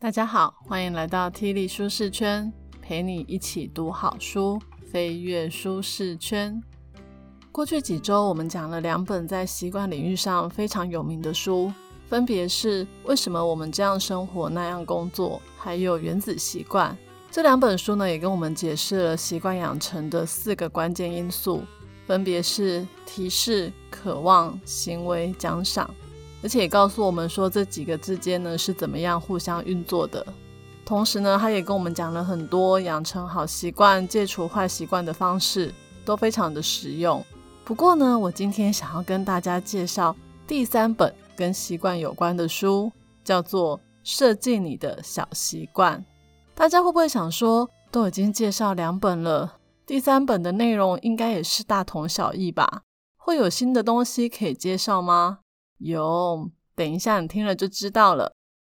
大家好，欢迎来到 T 力舒适圈，陪你一起读好书，飞跃舒适圈。过去几周，我们讲了两本在习惯领域上非常有名的书，分别是《为什么我们这样生活那样工作》，还有《原子习惯》。这两本书呢，也跟我们解释了习惯养成的四个关键因素，分别是提示、渴望、行为、奖赏。而且也告诉我们说，这几个之间呢是怎么样互相运作的。同时呢，他也跟我们讲了很多养成好习惯、戒除坏习惯的方式，都非常的实用。不过呢，我今天想要跟大家介绍第三本跟习惯有关的书，叫做《设计你的小习惯》。大家会不会想说，都已经介绍两本了，第三本的内容应该也是大同小异吧？会有新的东西可以介绍吗？有，等一下你听了就知道了。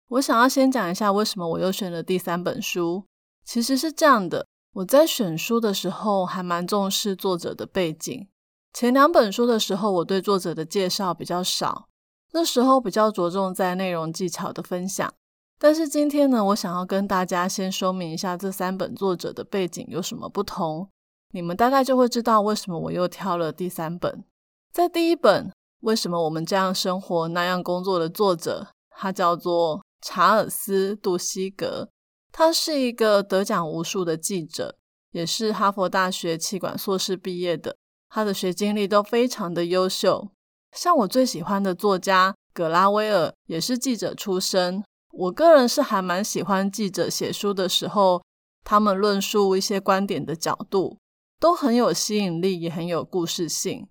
我想要先讲一下为什么我又选了第三本书。其实是这样的，我在选书的时候还蛮重视作者的背景。前两本书的时候，我对作者的介绍比较少，那时候比较着重在内容技巧的分享。但是今天呢，我想要跟大家先说明一下这三本作者的背景有什么不同，你们大概就会知道为什么我又挑了第三本。在第一本。为什么我们这样生活那样工作的作者，他叫做查尔斯·杜西格，他是一个得奖无数的记者，也是哈佛大学气管硕士毕业的。他的学经历都非常的优秀。像我最喜欢的作家葛拉威尔，也是记者出身。我个人是还蛮喜欢记者写书的时候，他们论述一些观点的角度，都很有吸引力，也很有故事性。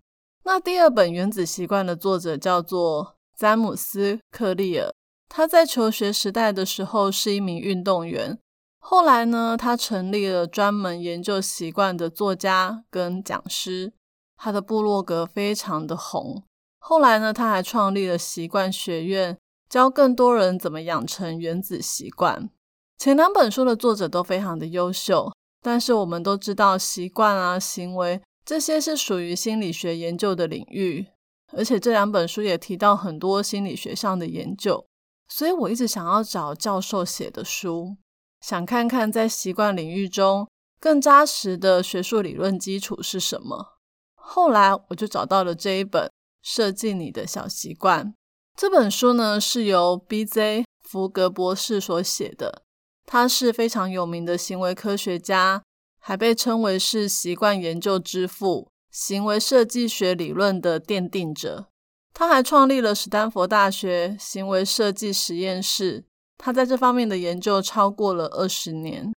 那第二本《原子习惯》的作者叫做詹姆斯·克利尔，他在求学时代的时候是一名运动员，后来呢，他成立了专门研究习惯的作家跟讲师，他的部落格非常的红。后来呢，他还创立了习惯学院，教更多人怎么养成原子习惯。前两本书的作者都非常的优秀，但是我们都知道习惯啊，行为。这些是属于心理学研究的领域，而且这两本书也提到很多心理学上的研究，所以我一直想要找教授写的书，想看看在习惯领域中更扎实的学术理论基础是什么。后来我就找到了这一本《设计你的小习惯》这本书呢，是由 B.J. 福格博士所写的，他是非常有名的行为科学家。还被称为是习惯研究之父、行为设计学理论的奠定者。他还创立了史丹佛大学行为设计实验室。他在这方面的研究超过了二十年。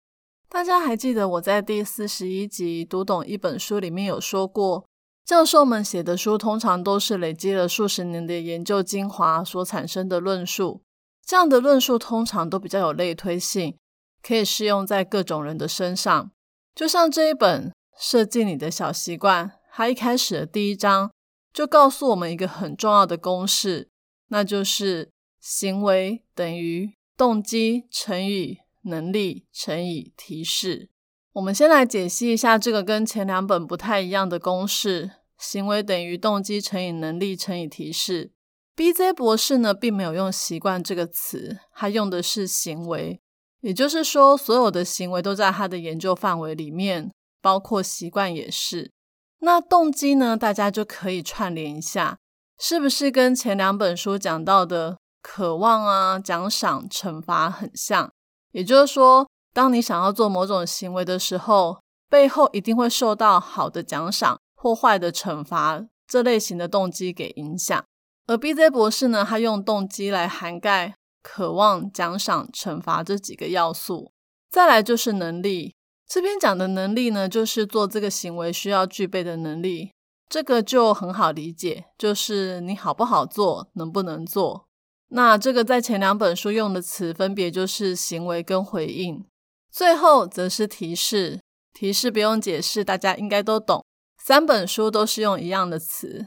大家还记得我在第四十一集读懂一本书里面有说过，教授们写的书通常都是累积了数十年的研究精华所产生的论述。这样的论述通常都比较有类推性，可以适用在各种人的身上。就像这一本《设计你的小习惯》，它一开始的第一章就告诉我们一个很重要的公式，那就是行为等于动机乘以能力乘以提示。我们先来解析一下这个跟前两本不太一样的公式：行为等于动机乘以能力乘以提示。B.J. 博士呢，并没有用“习惯”这个词，他用的是“行为”。也就是说，所有的行为都在他的研究范围里面，包括习惯也是。那动机呢？大家就可以串联一下，是不是跟前两本书讲到的渴望啊、奖赏、惩罚很像？也就是说，当你想要做某种行为的时候，背后一定会受到好的奖赏或坏的惩罚这类型的动机给影响。而 BZ 博士呢，他用动机来涵盖。渴望、奖赏、惩罚这几个要素，再来就是能力。这边讲的能力呢，就是做这个行为需要具备的能力。这个就很好理解，就是你好不好做，能不能做。那这个在前两本书用的词分别就是行为跟回应。最后则是提示，提示不用解释，大家应该都懂。三本书都是用一样的词。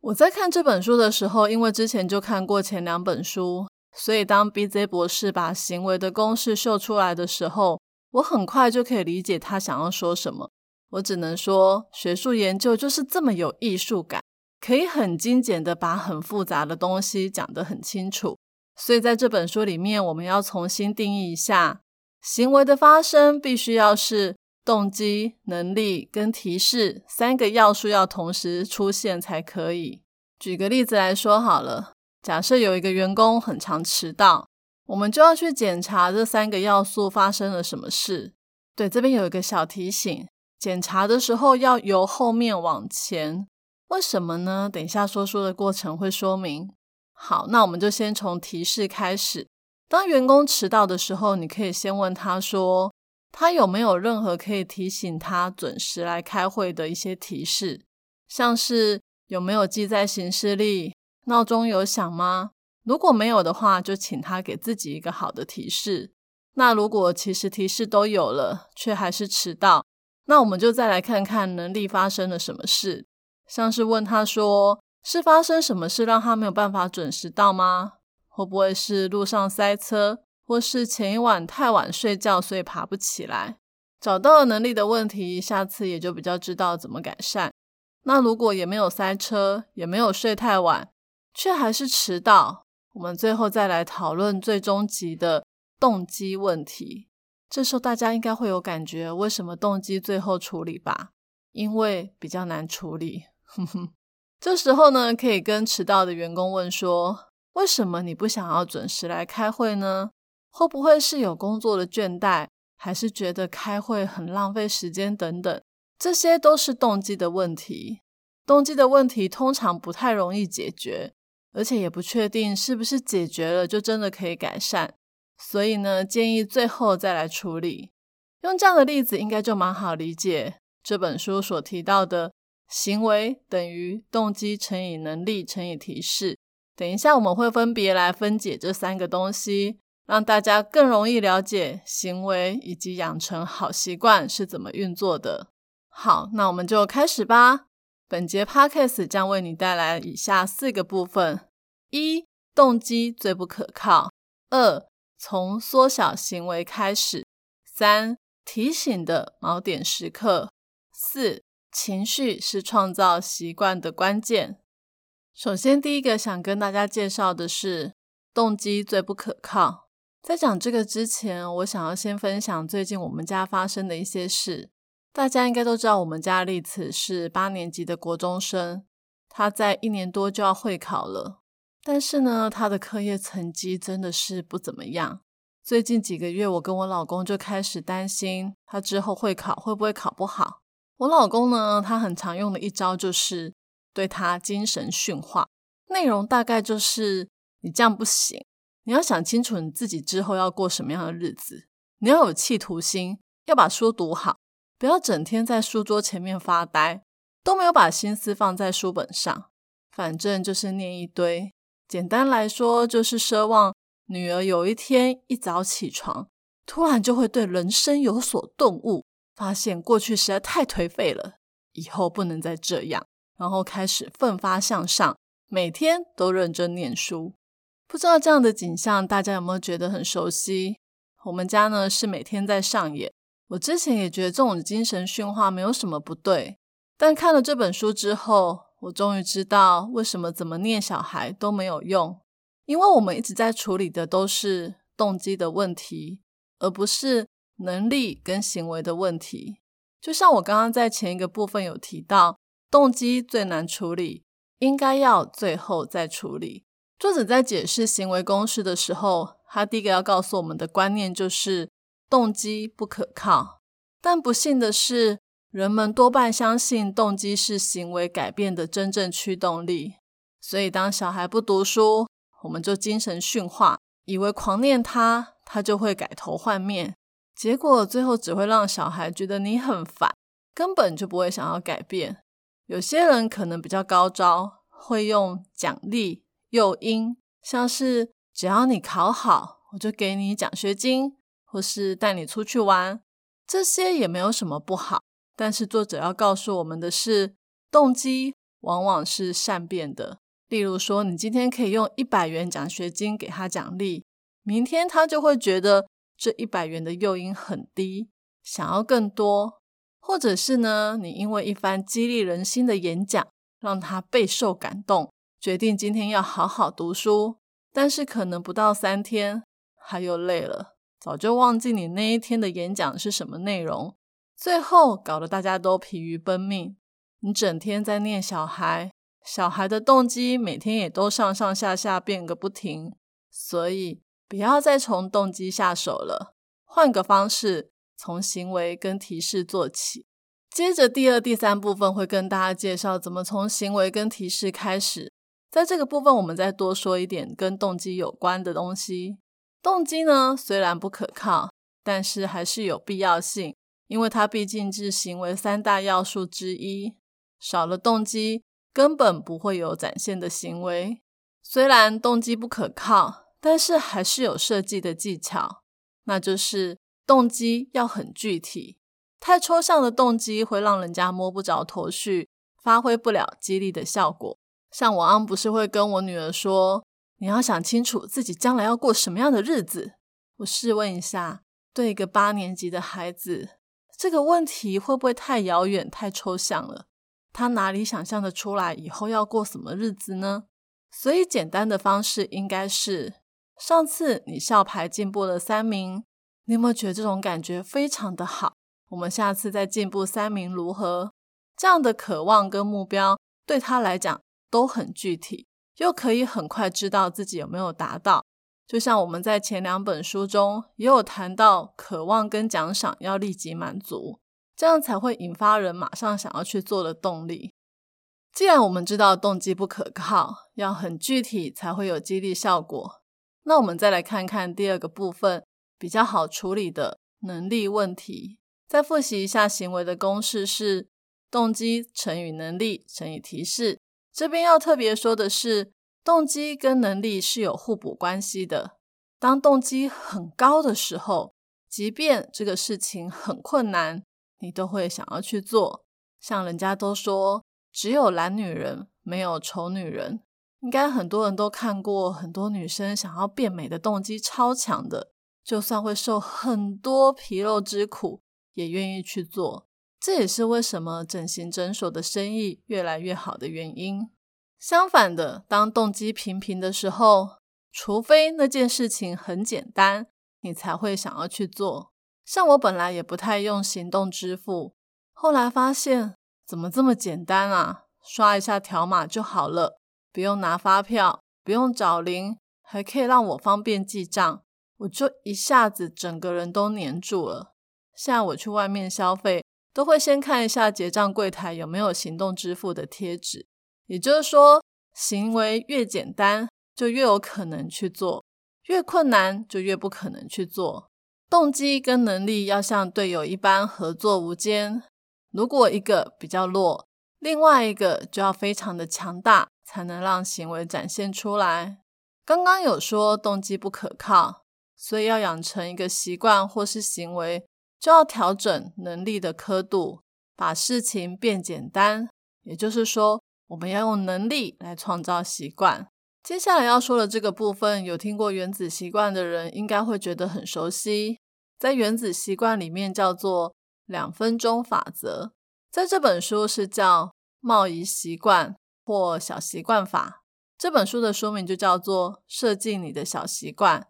我在看这本书的时候，因为之前就看过前两本书。所以，当 BZ 博士把行为的公式秀出来的时候，我很快就可以理解他想要说什么。我只能说，学术研究就是这么有艺术感，可以很精简的把很复杂的东西讲得很清楚。所以在这本书里面，我们要重新定义一下，行为的发生必须要是动机、能力跟提示三个要素要同时出现才可以。举个例子来说好了，假设有一个员工很常迟到，我们就要去检查这三个要素发生了什么事。对，这边有一个小提醒，检查的时候要由后面往前。为什么呢？等一下说书的过程会说明。好，那我们就先从提示开始。当员工迟到的时候，你可以先问他说，他有没有任何可以提醒他准时来开会的一些提示，像是有没有记在行事历，闹钟有响吗？如果没有的话，就请他给自己一个好的提示。那如果其实提示都有了，却还是迟到，那我们就再来看看能力发生了什么事。像是问他说：“是发生什么事让他没有办法准时到吗？会不会是路上塞车，或是前一晚太晚睡觉，所以爬不起来？”找到了能力的问题，下次也就比较知道怎么改善。那如果也没有塞车，也没有睡太晚，却还是迟到，我们最后再来讨论最终极的动机问题。这时候大家应该会有感觉，为什么动机最后处理吧？因为比较难处理。哼哼，这时候呢，可以跟迟到的员工问说：“为什么你不想要准时来开会呢？会不会是有工作的倦怠，还是觉得开会很浪费时间等等？这些都是动机的问题。动机的问题通常不太容易解决，而且也不确定是不是解决了就真的可以改善。所以呢，建议最后再来处理。用这样的例子，应该就蛮好理解这本书所提到的。”行为等于动机乘以能力乘以提示。等一下我们会分别来分解这三个东西，让大家更容易了解行为以及养成好习惯是怎么运作的。好，那我们就开始吧。本节 podcast 将为你带来以下四个部分：一、动机最不可靠；二、从缩小行为开始；三、提醒的锚点时刻；四。情绪是创造习惯的关键。首先，第一个想跟大家介绍的是动机最不可靠。在讲这个之前，我想要先分享最近我们家发生的一些事。大家应该都知道，我们家丽慈是八年级的国中生，他在一年多就要会考了。但是呢，他的课业成绩真的是不怎么样。最近几个月，我跟我老公就开始担心他之后会考会不会考不好。我老公呢，他很常用的一招就是对他精神训话，内容大概就是你这样不行，你要想清楚你自己之后要过什么样的日子，你要有企图心，要把书读好，不要整天在书桌前面发呆，都没有把心思放在书本上，反正就是念一堆。简单来说，就是奢望女儿有一天一早起床，突然就会对人生有所顿悟。发现过去实在太颓废了，以后不能再这样，然后开始奋发向上，每天都认真念书。不知道这样的景象大家有没有觉得很熟悉？我们家呢是每天在上演。我之前也觉得这种精神训话没有什么不对，但看了这本书之后，我终于知道为什么怎么念小孩都没有用，因为我们一直在处理的都是动机的问题，而不是。能力跟行为的问题，就像我刚刚在前一个部分有提到，动机最难处理，应该要最后再处理。作者在解释行为公式的时候，他第一个要告诉我们的观念就是动机不可靠。但不幸的是，人们多半相信动机是行为改变的真正驱动力，所以当小孩不读书，我们就精神训话，以为狂念他，他就会改头换面。结果最后只会让小孩觉得你很烦，根本就不会想要改变。有些人可能比较高招，会用奖励、诱因，像是只要你考好，我就给你奖学金，或是带你出去玩，这些也没有什么不好。但是作者要告诉我们的是，动机往往是善变的。例如说，你今天可以用一百元奖学金给他奖励，明天他就会觉得。这一百元的诱因很低，想要更多，或者是呢？你因为一番激励人心的演讲，让他备受感动，决定今天要好好读书。但是可能不到三天，他又累了，早就忘记你那一天的演讲是什么内容，最后搞得大家都疲于奔命。你整天在念小孩，小孩的动机每天也都上上下下变个不停，所以不要再从动机下手了，换个方式，从行为跟提示做起。接着第二、第三部分会跟大家介绍怎么从行为跟提示开始。在这个部分，我们再多说一点跟动机有关的东西。动机呢，虽然不可靠，但是还是有必要性，因为它毕竟是行为三大要素之一。少了动机，根本不会有展现的行为。虽然动机不可靠，但是还是有设计的技巧，那就是动机要很具体。太抽象的动机会让人家摸不着头绪，发挥不了激励的效果。像我昂不是会跟我女儿说：“你要想清楚自己将来要过什么样的日子。”我试问一下，对一个八年级的孩子，这个问题会不会太遥远、太抽象了？他哪里想象得出来以后要过什么日子呢？所以简单的方式应该是：上次你校牌进步了三名，你有没有觉得这种感觉非常的好？我们下次再进步三名如何？这样的渴望跟目标对他来讲都很具体，又可以很快知道自己有没有达到。就像我们在前两本书中也有谈到，渴望跟奖赏要立即满足。这样才会引发人马上想要去做的动力。既然我们知道动机不可靠，要很具体才会有激励效果，那我们再来看看第二个部分，比较好处理的能力问题。再复习一下行为的公式是：动机乘以能力乘以提示。这边要特别说的是，动机跟能力是有互补关系的。当动机很高的时候，即便这个事情很困难。你都会想要去做，像人家都说只有懒女人没有丑女人，应该很多人都看过，很多女生想要变美的动机超强的，就算会受很多皮肉之苦，也愿意去做。这也是为什么整形诊所的生意越来越好的原因。相反的，当动机平平的时候，除非那件事情很简单，你才会想要去做。像我本来也不太用行动支付，后来发现怎么这么简单啊？刷一下条码就好了，不用拿发票，不用找零，还可以让我方便记账，我就一下子整个人都黏住了。现在我去外面消费，都会先看一下结账柜台有没有行动支付的贴纸。也就是说，行为越简单，就越有可能去做；越困难，就越不可能去做。动机跟能力要像队友一般合作无间。如果一个比较弱，另外一个就要非常的强大，才能让行为展现出来。刚刚有说动机不可靠，所以要养成一个习惯或是行为，就要调整能力的刻度，把事情变简单。也就是说，我们要用能力来创造习惯。接下来要说的这个部分，有听过原子习惯的人应该会觉得很熟悉。在原子习惯里面叫做两分钟法则，在这本书是叫贸易习惯或小习惯法。这本书的书名就叫做设计你的小习惯，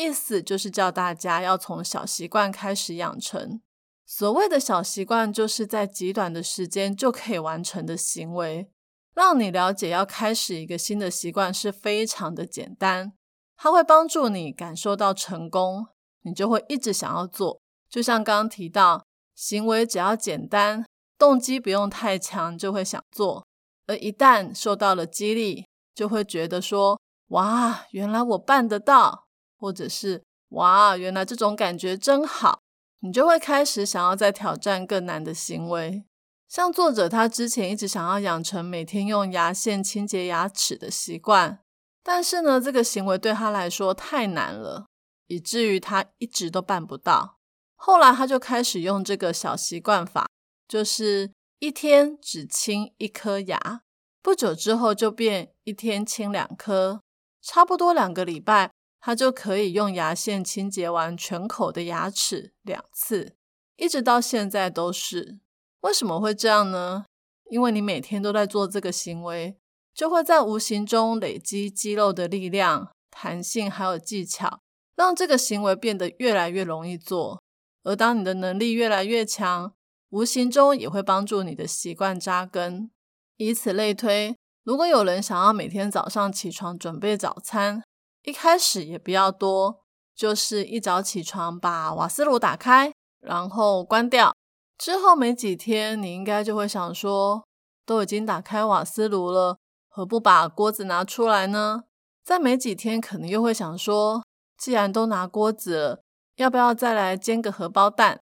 意思就是叫大家要从小习惯开始养成。所谓的小习惯，就是在极短的时间就可以完成的行为。让你了解，要开始一个新的习惯是非常的简单，它会帮助你感受到成功，你就会一直想要做。就像刚刚提到，行为只要简单，动机不用太强，就会想做。而一旦受到了激励，就会觉得说：“哇，原来我办得到！”或者是“哇，原来这种感觉真好！”你就会开始想要再挑战更难的行为。像作者，他之前一直想要养成每天用牙线清洁牙齿的习惯，但是呢，这个行为对他来说太难了，以至于他一直都办不到。后来他就开始用这个小习惯法，就是一天只清一颗牙。不久之后就变一天清两颗，差不多两个礼拜，他就可以用牙线清洁完全口的牙齿两次，一直到现在都是。为什么会这样呢？因为你每天都在做这个行为，就会在无形中累积肌肉的力量，弹性还有技巧，让这个行为变得越来越容易做。而当你的能力越来越强，无形中也会帮助你的习惯扎根。以此类推，如果有人想要每天早上起床准备早餐，一开始也不要多，就是一早起床把瓦斯炉打开，然后关掉。之后没几天，你应该就会想说，都已经打开瓦斯炉了，何不把锅子拿出来呢？再没几天，可能又会想说，既然都拿锅子了，要不要再来煎个荷包蛋？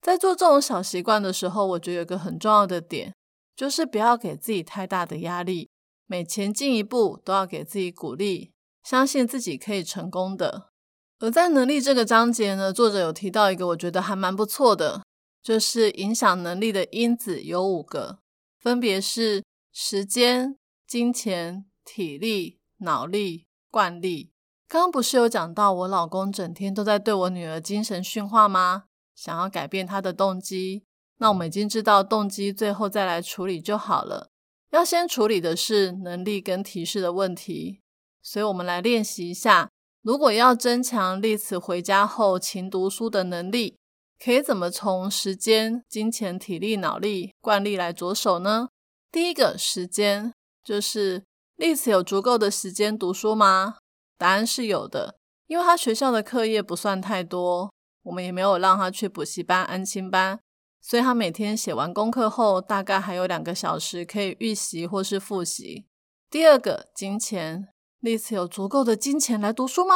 在做这种小习惯的时候，我觉得有个很重要的点，就是不要给自己太大的压力，每前进一步都要给自己鼓励，相信自己可以成功的。而在能力这个章节呢，作者有提到一个我觉得还蛮不错的，就是影响能力的因子有五个，分别是时间、金钱、体力、脑力、惯例。刚刚不是有讲到我老公整天都在对我女儿精神训话吗？想要改变他的动机，那我们已经知道动机，最后再来处理就好了。要先处理的是能力跟提示的问题，所以我们来练习一下。如果要增强丽慈回家后勤读书的能力，可以怎么从时间、金钱、体力、脑力、惯例来着手呢？第一个时间就是丽慈有足够的时间读书吗？答案是有的，因为他学校的课业不算太多。我们也没有让他去补习班、安亲班，所以他每天写完功课后，大概还有两个小时可以预习或是复习。第二个，金钱，丽慈有足够的金钱来读书吗？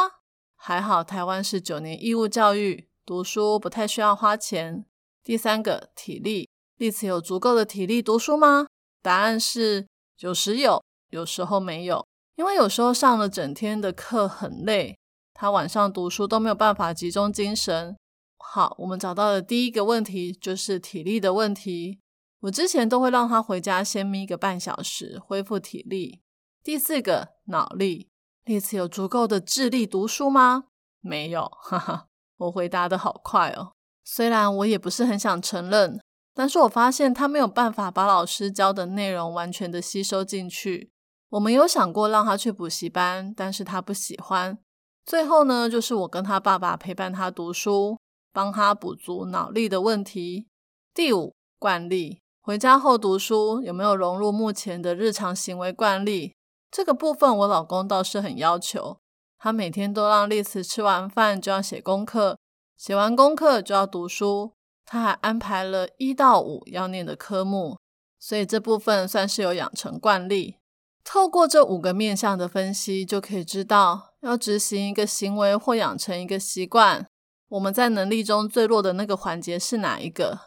还好，台湾是九年义务教育，读书不太需要花钱。第三个，体力，丽慈有足够的体力读书吗？答案是有时有，有时候没有，因为有时候上了整天的课很累。他晚上读书都没有办法集中精神。好，我们找到的第一个问题就是体力的问题。我之前都会让他回家先眯个半小时，恢复体力。第四个脑力，丽慈有足够的智力读书吗？没有，哈哈，我回答的好快哦。虽然我也不是很想承认，但是我发现他没有办法把老师教的内容完全的吸收进去。我们有想过让他去补习班，但是他不喜欢。最后呢，就是我跟他爸爸陪伴他读书，帮他补足脑力的问题。第五，惯例，回家后读书有没有融入目前的日常行为惯例？这个部分我老公倒是很要求，他每天都让丽慈吃完饭就要写功课，写完功课就要读书，他还安排了一到五要念的科目，所以这部分算是有养成惯例。透过这五个面向的分析，就可以知道。要执行一个行为或养成一个习惯，我们在能力中最弱的那个环节是哪一个？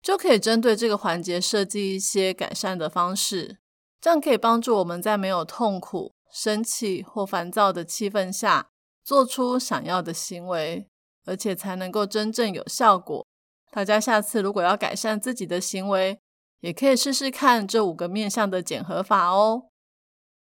就可以针对这个环节设计一些改善的方式，这样可以帮助我们在没有痛苦、生气或烦躁的气氛下，做出想要的行为，而且才能够真正有效果。大家下次如果要改善自己的行为，也可以试试看这五个面向的减核法哦。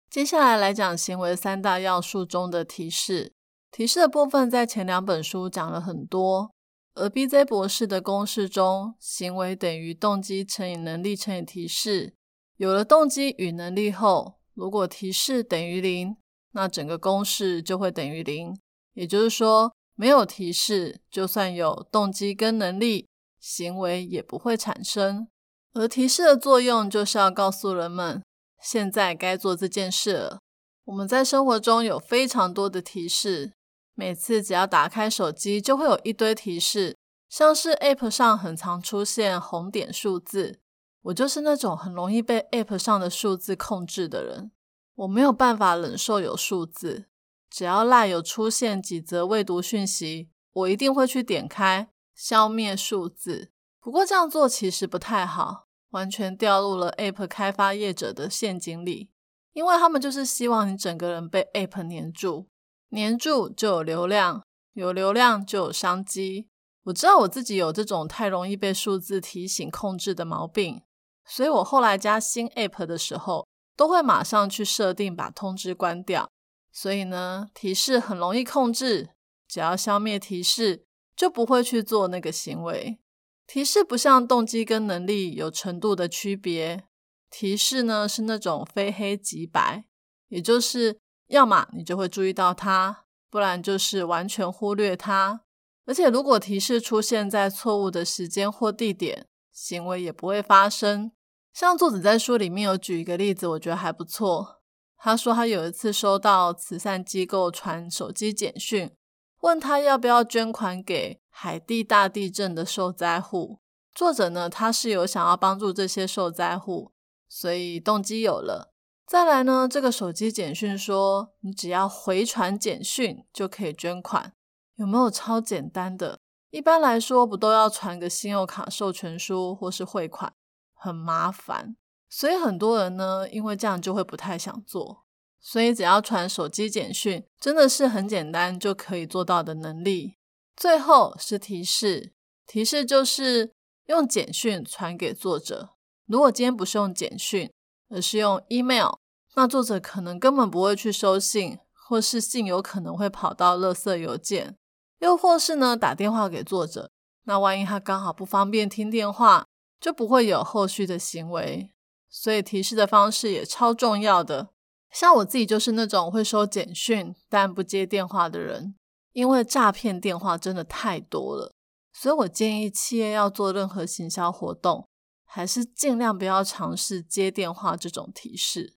接下来来讲行为三大要素中的提示。提示的部分在前两本书讲了很多，而 B.J. 博士的公式中，行为等于动机乘以能力乘以提示。有了动机与能力后，如果提示等于零，那整个公式就会等于零。也就是说，没有提示，就算有动机跟能力，行为也不会产生。而提示的作用就是要告诉人们。现在该做这件事了。我们在生活中有非常多的提示，每次只要打开手机，就会有一堆提示，像是 App 上很常出现红点数字。我就是那种很容易被 App 上的数字控制的人，我没有办法忍受有数字。只要赖有出现几则未读讯息，我一定会去点开消灭数字。不过这样做其实不太好。完全掉入了 App 开发业者的陷阱里，因为他们就是希望你整个人被 App 黏住，黏住就有流量，有流量就有商机。我知道我自己有这种太容易被数字提醒控制的毛病，所以我后来加新 App 的时候，都会马上去设定把通知关掉。所以呢，提示很容易控制，只要消灭提示，就不会去做那个行为。提示不像动机跟能力有程度的区别，提示呢是那种非黑即白，也就是要么你就会注意到它，不然就是完全忽略它。而且，如果提示出现在错误的时间或地点，行为也不会发生。像作者在书里面有举一个例子，我觉得还不错。他说他有一次收到慈善机构传手机简讯，问他要不要捐款给海地大地震的受灾户。作者呢，他是有想要帮助这些受灾户，所以动机有了。再来呢，这个手机简讯说，你只要回传简讯就可以捐款。有没有超简单的？一般来说，不都要传个信用卡授权书或是汇款，很麻烦。所以很多人呢，因为这样就会不太想做。所以只要传手机简讯，真的是很简单就可以做到的能力。最后是提示，提示就是用简讯传给作者。如果今天不是用简讯，而是用 email，那作者可能根本不会去收信，或是信有可能会跑到垃圾邮件。又或是呢，打电话给作者，那万一他刚好不方便听电话，就不会有后续的行为。所以提示的方式也超重要的。像我自己就是那种会收简讯但不接电话的人，因为诈骗电话真的太多了。所以我建议企业要做任何行销活动，还是尽量不要尝试接电话这种提示。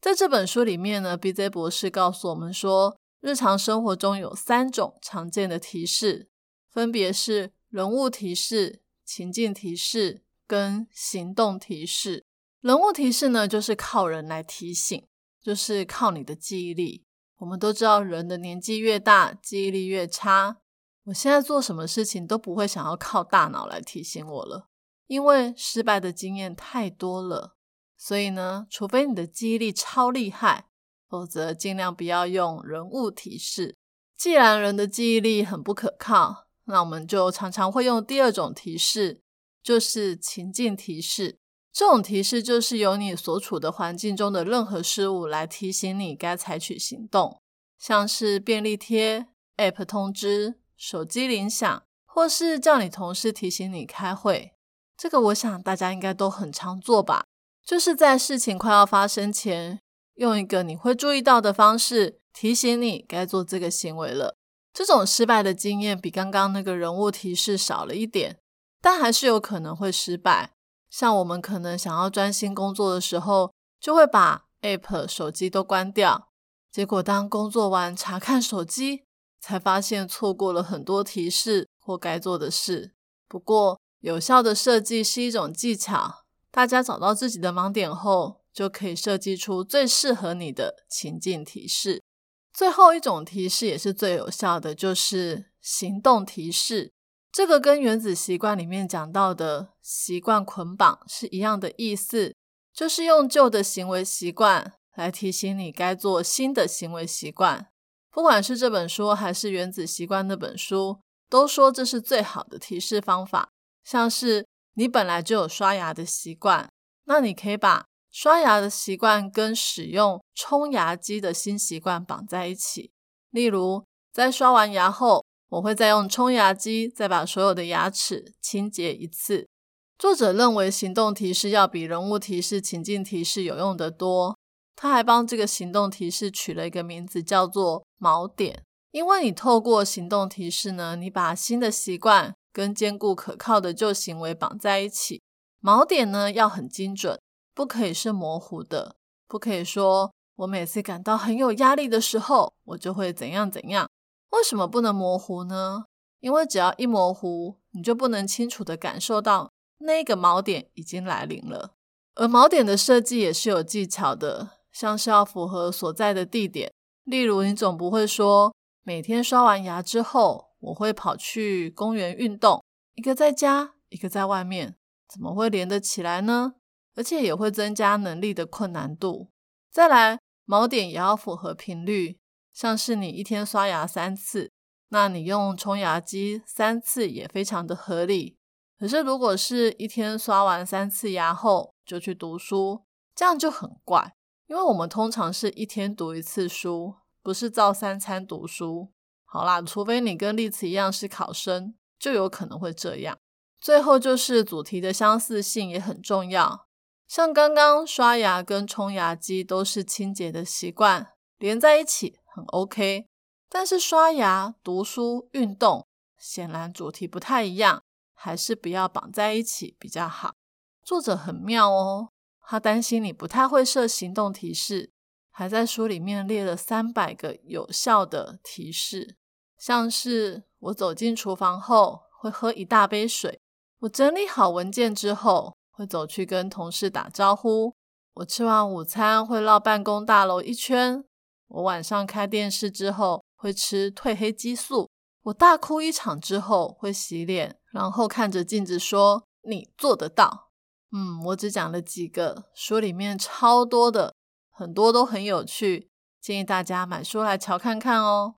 在这本书里面呢，B.J. 博士告诉我们说。日常生活中有三种常见的提示，分别是人物提示、情境提示跟行动提示。人物提示呢，就是靠人来提醒，就是靠你的记忆力。我们都知道，人的年纪越大，记忆力越差。我现在做什么事情都不会想要靠大脑来提醒我了，因为失败的经验太多了。所以呢，除非你的记忆力超厉害。否则，尽量不要用人物提示。既然人的记忆力很不可靠，那我们就常常会用第二种提示，就是情境提示。这种提示就是由你所处的环境中的任何事物来提醒你该采取行动，像是便利贴、App 通知、手机铃响，或是叫你同事提醒你开会。这个我想大家应该都很常做吧，就是在事情快要发生前。用一个你会注意到的方式提醒你该做这个行为了。这种失败的经验比刚刚那个人物提示少了一点，但还是有可能会失败。像我们可能想要专心工作的时候，就会把 App、手机都关掉。结果当工作完查看手机，才发现错过了很多提示或该做的事。不过，有效的设计是一种技巧。大家找到自己的盲点后。就可以设计出最适合你的情境提示。最后一种提示也是最有效的，就是行动提示。这个跟原子习惯里面讲到的习惯捆绑是一样的意思，就是用旧的行为习惯来提醒你该做新的行为习惯。不管是这本书还是原子习惯那本书，都说这是最好的提示方法。像是你本来就有刷牙的习惯，那你可以把刷牙的习惯跟使用冲牙机的新习惯绑在一起。例如，在刷完牙后，我会再用冲牙机再把所有的牙齿清洁一次。作者认为行动提示要比人物提示、情境提示有用得多。他还帮这个行动提示取了一个名字，叫做锚点。因为你透过行动提示呢，你把新的习惯跟坚固可靠的旧行为绑在一起。锚点呢要很精准。不可以是模糊的，不可以说我每次感到很有压力的时候，我就会怎样怎样。为什么不能模糊呢？因为只要一模糊，你就不能清楚的感受到那个锚点已经来临了。而锚点的设计也是有技巧的，像是要符合所在的地点。例如，你总不会说每天刷完牙之后，我会跑去公园运动，一个在家，一个在外面，怎么会连得起来呢？而且也会增加能力的困难度。再来，锚点也要符合频率，像是你一天刷牙三次，那你用冲牙机三次也非常的合理。可是如果是一天刷完三次牙后就去读书，这样就很怪，因为我们通常是一天读一次书，不是照三餐读书。好啦，除非你跟例子一样是考生，就有可能会这样。最后就是主题的相似性也很重要。像刚刚刷牙跟冲牙机都是清洁的习惯，连在一起很 OK。但是刷牙、读书、运动，显然主题不太一样，还是不要绑在一起比较好。作者很妙哦，他担心你不太会设行动提示，还在书里面列了三百个有效的提示，像是我走进厨房后会喝一大杯水，我整理好文件之后会走去跟同事打招呼，我吃完午餐会绕办公大楼一圈，我晚上开电视之后。会吃褪黑激素。我大哭一场之后会洗脸，然后看着镜子说：“你做得到。”嗯，我只讲了几个，书里面超多的，很多都很有趣，建议大家买书来瞧看看哦。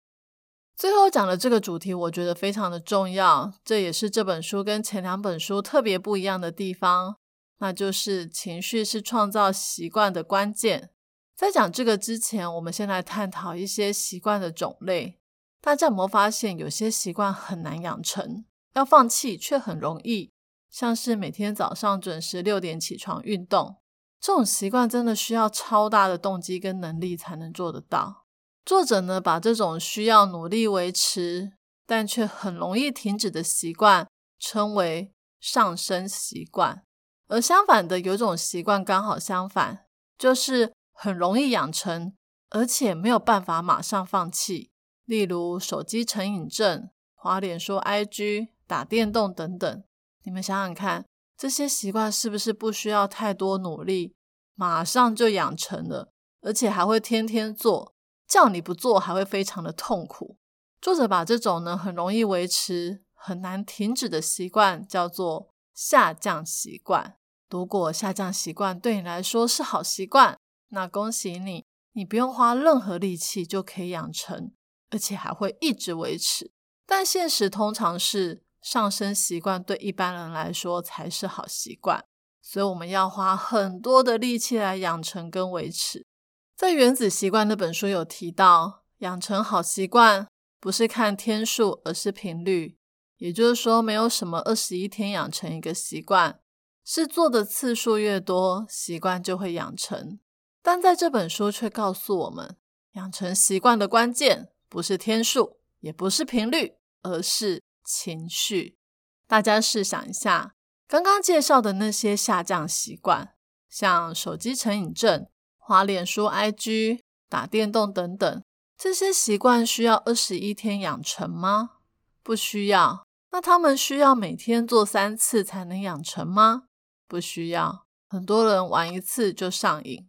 最后讲的这个主题，我觉得非常的重要，这也是这本书跟前两本书特别不一样的地方，那就是情绪是创造习惯的关键。在讲这个之前，我们先来探讨一些习惯的种类。大家有没有发现，有些习惯很难养成，要放弃却很容易？像是每天早上准时六点起床运动，这种习惯真的需要超大的动机跟能力才能做得到。作者呢，把这种需要努力维持，但却很容易停止的习惯，称为上升习惯。而相反的，有种习惯刚好相反，就是。很容易养成，而且没有办法马上放弃。例如手机成瘾症、滑脸说 IG、打电动等等。你们想想看，这些习惯是不是不需要太多努力，马上就养成了，而且还会天天做，叫你不做还会非常的痛苦。作者把这种呢很容易维持、很难停止的习惯叫做下降习惯。如果下降习惯对你来说是好习惯，那恭喜你，你不用花任何力气就可以养成，而且还会一直维持。但现实通常是上升习惯对一般人来说才是好习惯，所以我们要花很多的力气来养成跟维持。在《原子习惯》那本书有提到，养成好习惯不是看天数，而是频率。也就是说，没有什么二十一天养成一个习惯，是做的次数越多，习惯就会养成。但在这本书却告诉我们，养成习惯的关键不是天数，也不是频率，而是情绪。大家试想一下，刚刚介绍的那些下降习惯，像手机成瘾症、花脸书、IG、打电动等等，这些习惯需要二十一天养成吗？不需要。那他们需要每天做三次才能养成吗？不需要。很多人玩一次就上瘾。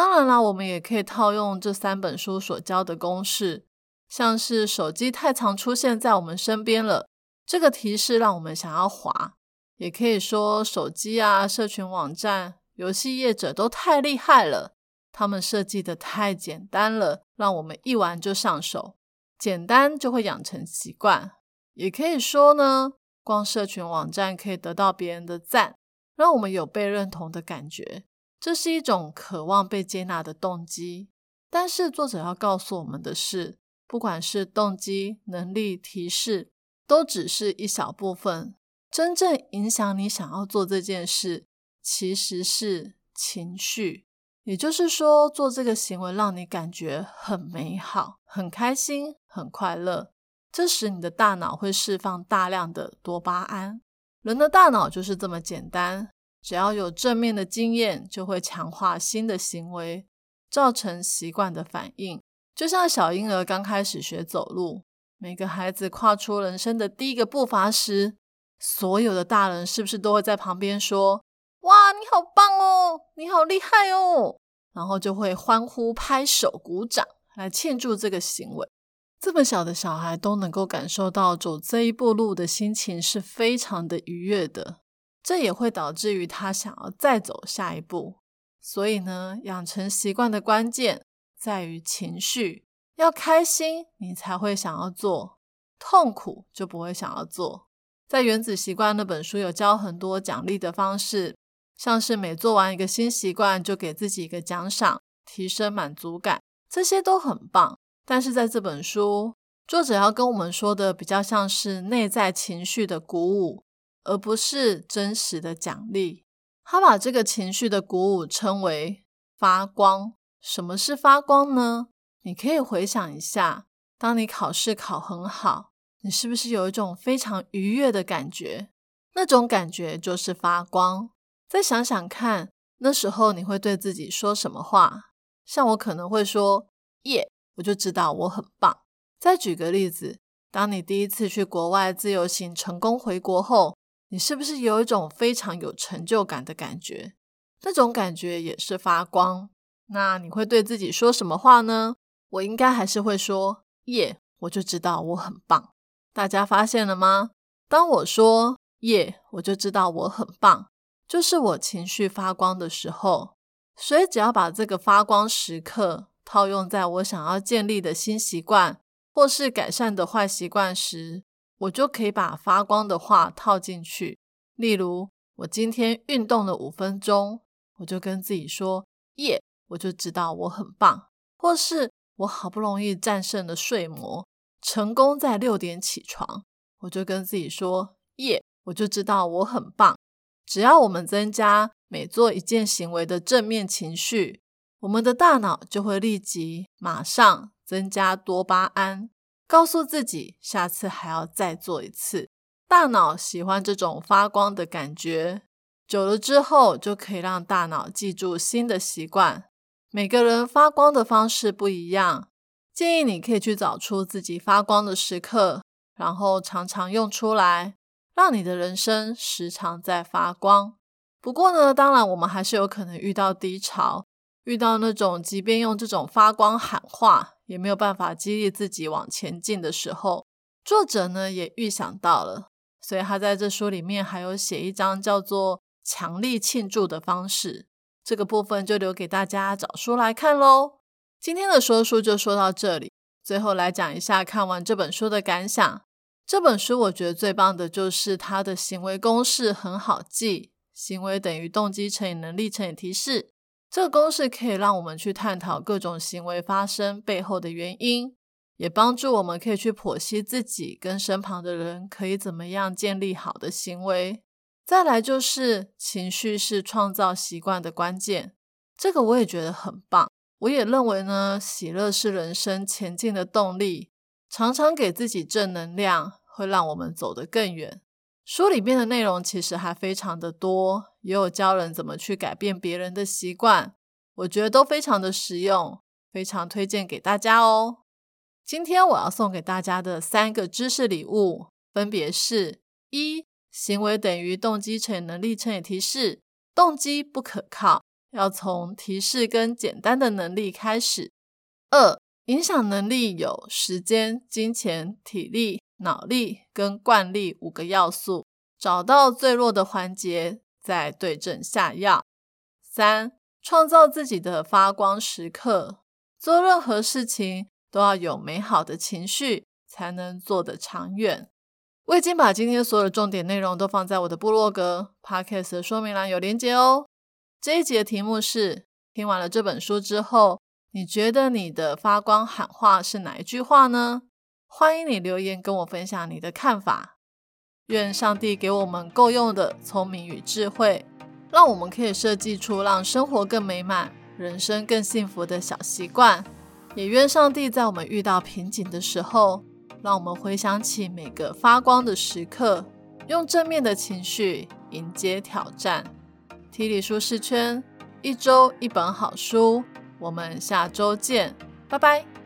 当然啦，我们也可以套用这三本书所教的公式，像是手机太常出现在我们身边了，这个提示让我们想要滑；也可以说手机啊、社群网站、游戏业者都太厉害了，他们设计的太简单了，让我们一玩就上手，简单就会养成习惯。也可以说呢，逛社群网站可以得到别人的赞，让我们有被认同的感觉。这是一种渴望被接纳的动机，但是作者要告诉我们的是，不管是动机、能力、提示，都只是一小部分。真正影响你想要做这件事，其实是情绪。也就是说，做这个行为让你感觉很美好、很开心、很快乐，这时你的大脑会释放大量的多巴胺。人的大脑就是这么简单。只要有正面的经验，就会强化新的行为，造成习惯的反应。就像小婴儿刚开始学走路，每个孩子跨出人生的第一个步伐时，所有的大人是不是都会在旁边说：“哇，你好棒哦，你好厉害哦！”然后就会欢呼、拍手、鼓掌来庆祝这个行为。这么小的小孩都能够感受到走这一步路的心情是非常的愉悦的。这也会导致于他想要再走下一步，所以呢，养成习惯的关键在于情绪，要开心你才会想要做，痛苦就不会想要做。在《原子习惯》那本书有教很多奖励的方式，像是每做完一个新习惯就给自己一个奖赏，提升满足感，这些都很棒。但是在这本书，作者要跟我们说的比较像是内在情绪的鼓舞。而不是真实的奖励。他把这个情绪的鼓舞称为发光。什么是发光呢？你可以回想一下，当你考试考很好，你是不是有一种非常愉悦的感觉？那种感觉就是发光。再想想看，那时候你会对自己说什么话？像我可能会说：“耶，我就知道我很棒。”再举个例子，当你第一次去国外自由行成功回国后，你是不是有一种非常有成就感的感觉？那种感觉也是发光。那你会对自己说什么话呢？我应该还是会说。耶，我就知道我很棒。大家发现了吗？当我说耶，我就知道我很棒，就是我情绪发光的时候。所以，只要把这个发光时刻套用在我想要建立的新习惯，或是改善的坏习惯时，我就可以把发光的话套进去。例如，我今天运动了五分钟，我就跟自己说耶，我就知道我很棒。或是。我好不容易战胜了睡魔，成功在六点起床，我就跟自己说：“耶！”我就知道我很棒。只要我们增加每做一件行为的正面情绪，我们的大脑就会立即马上增加多巴胺，告诉自己下次还要再做一次。大脑喜欢这种发光的感觉，久了之后就可以让大脑记住新的习惯。每个人发光的方式不一样，建议你可以去找出自己发光的时刻，然后常常用出来，让你的人生时常在发光。不过呢，当然我们还是有可能遇到低潮，遇到那种即便用这种发光喊话也没有办法激励自己往前进的时候，作者呢也预想到了，所以他在这书里面还有写一章叫做“强力庆祝”的方式。这个部分就留给大家找书来看喽。今天的说书就说到这里，最后来讲一下看完这本书的感想。这本书我觉得最棒的就是它的行为公式很好记，行为等于动机乘以能力乘以提示。这个公式可以让我们去探讨各种行为发生背后的原因，也帮助我们可以去剖析自己跟身旁的人可以怎么样建立好的行为。再来就是情绪是创造习惯的关键，这个我也觉得很棒。我也认为呢，喜乐是人生前进的动力，常常给自己正能量，会让我们走得更远。书里面的内容其实还非常的多，也有教人怎么去改变别人的习惯，我觉得都非常的实用，非常推荐给大家哦。今天我要送给大家的三个知识礼物，分别是一。行为等于动机乘以能力乘以提示，动机不可靠，要从提示跟简单的能力开始。二、影响能力有时间、金钱、体力、脑力跟惯例五个要素，找到最弱的环节，再对症下药。三、创造自己的发光时刻，做任何事情都要有美好的情绪，才能做得长远。我已经把今天所有的重点内容都放在我的部落格 podcast 的说明栏有连接哦。这一集的题目是：听完了这本书之后，你觉得你的发光喊话是哪一句话呢？欢迎你留言跟我分享你的看法。愿上帝给我们够用的聪明与智慧，让我们可以设计出让生活更美满、人生更幸福的小习惯。也愿上帝在我们遇到瓶颈的时候。让我们回想起每个发光的时刻，用正面的情绪迎接挑战。提里舒适圈，一周一本好书，我们下周见，拜拜。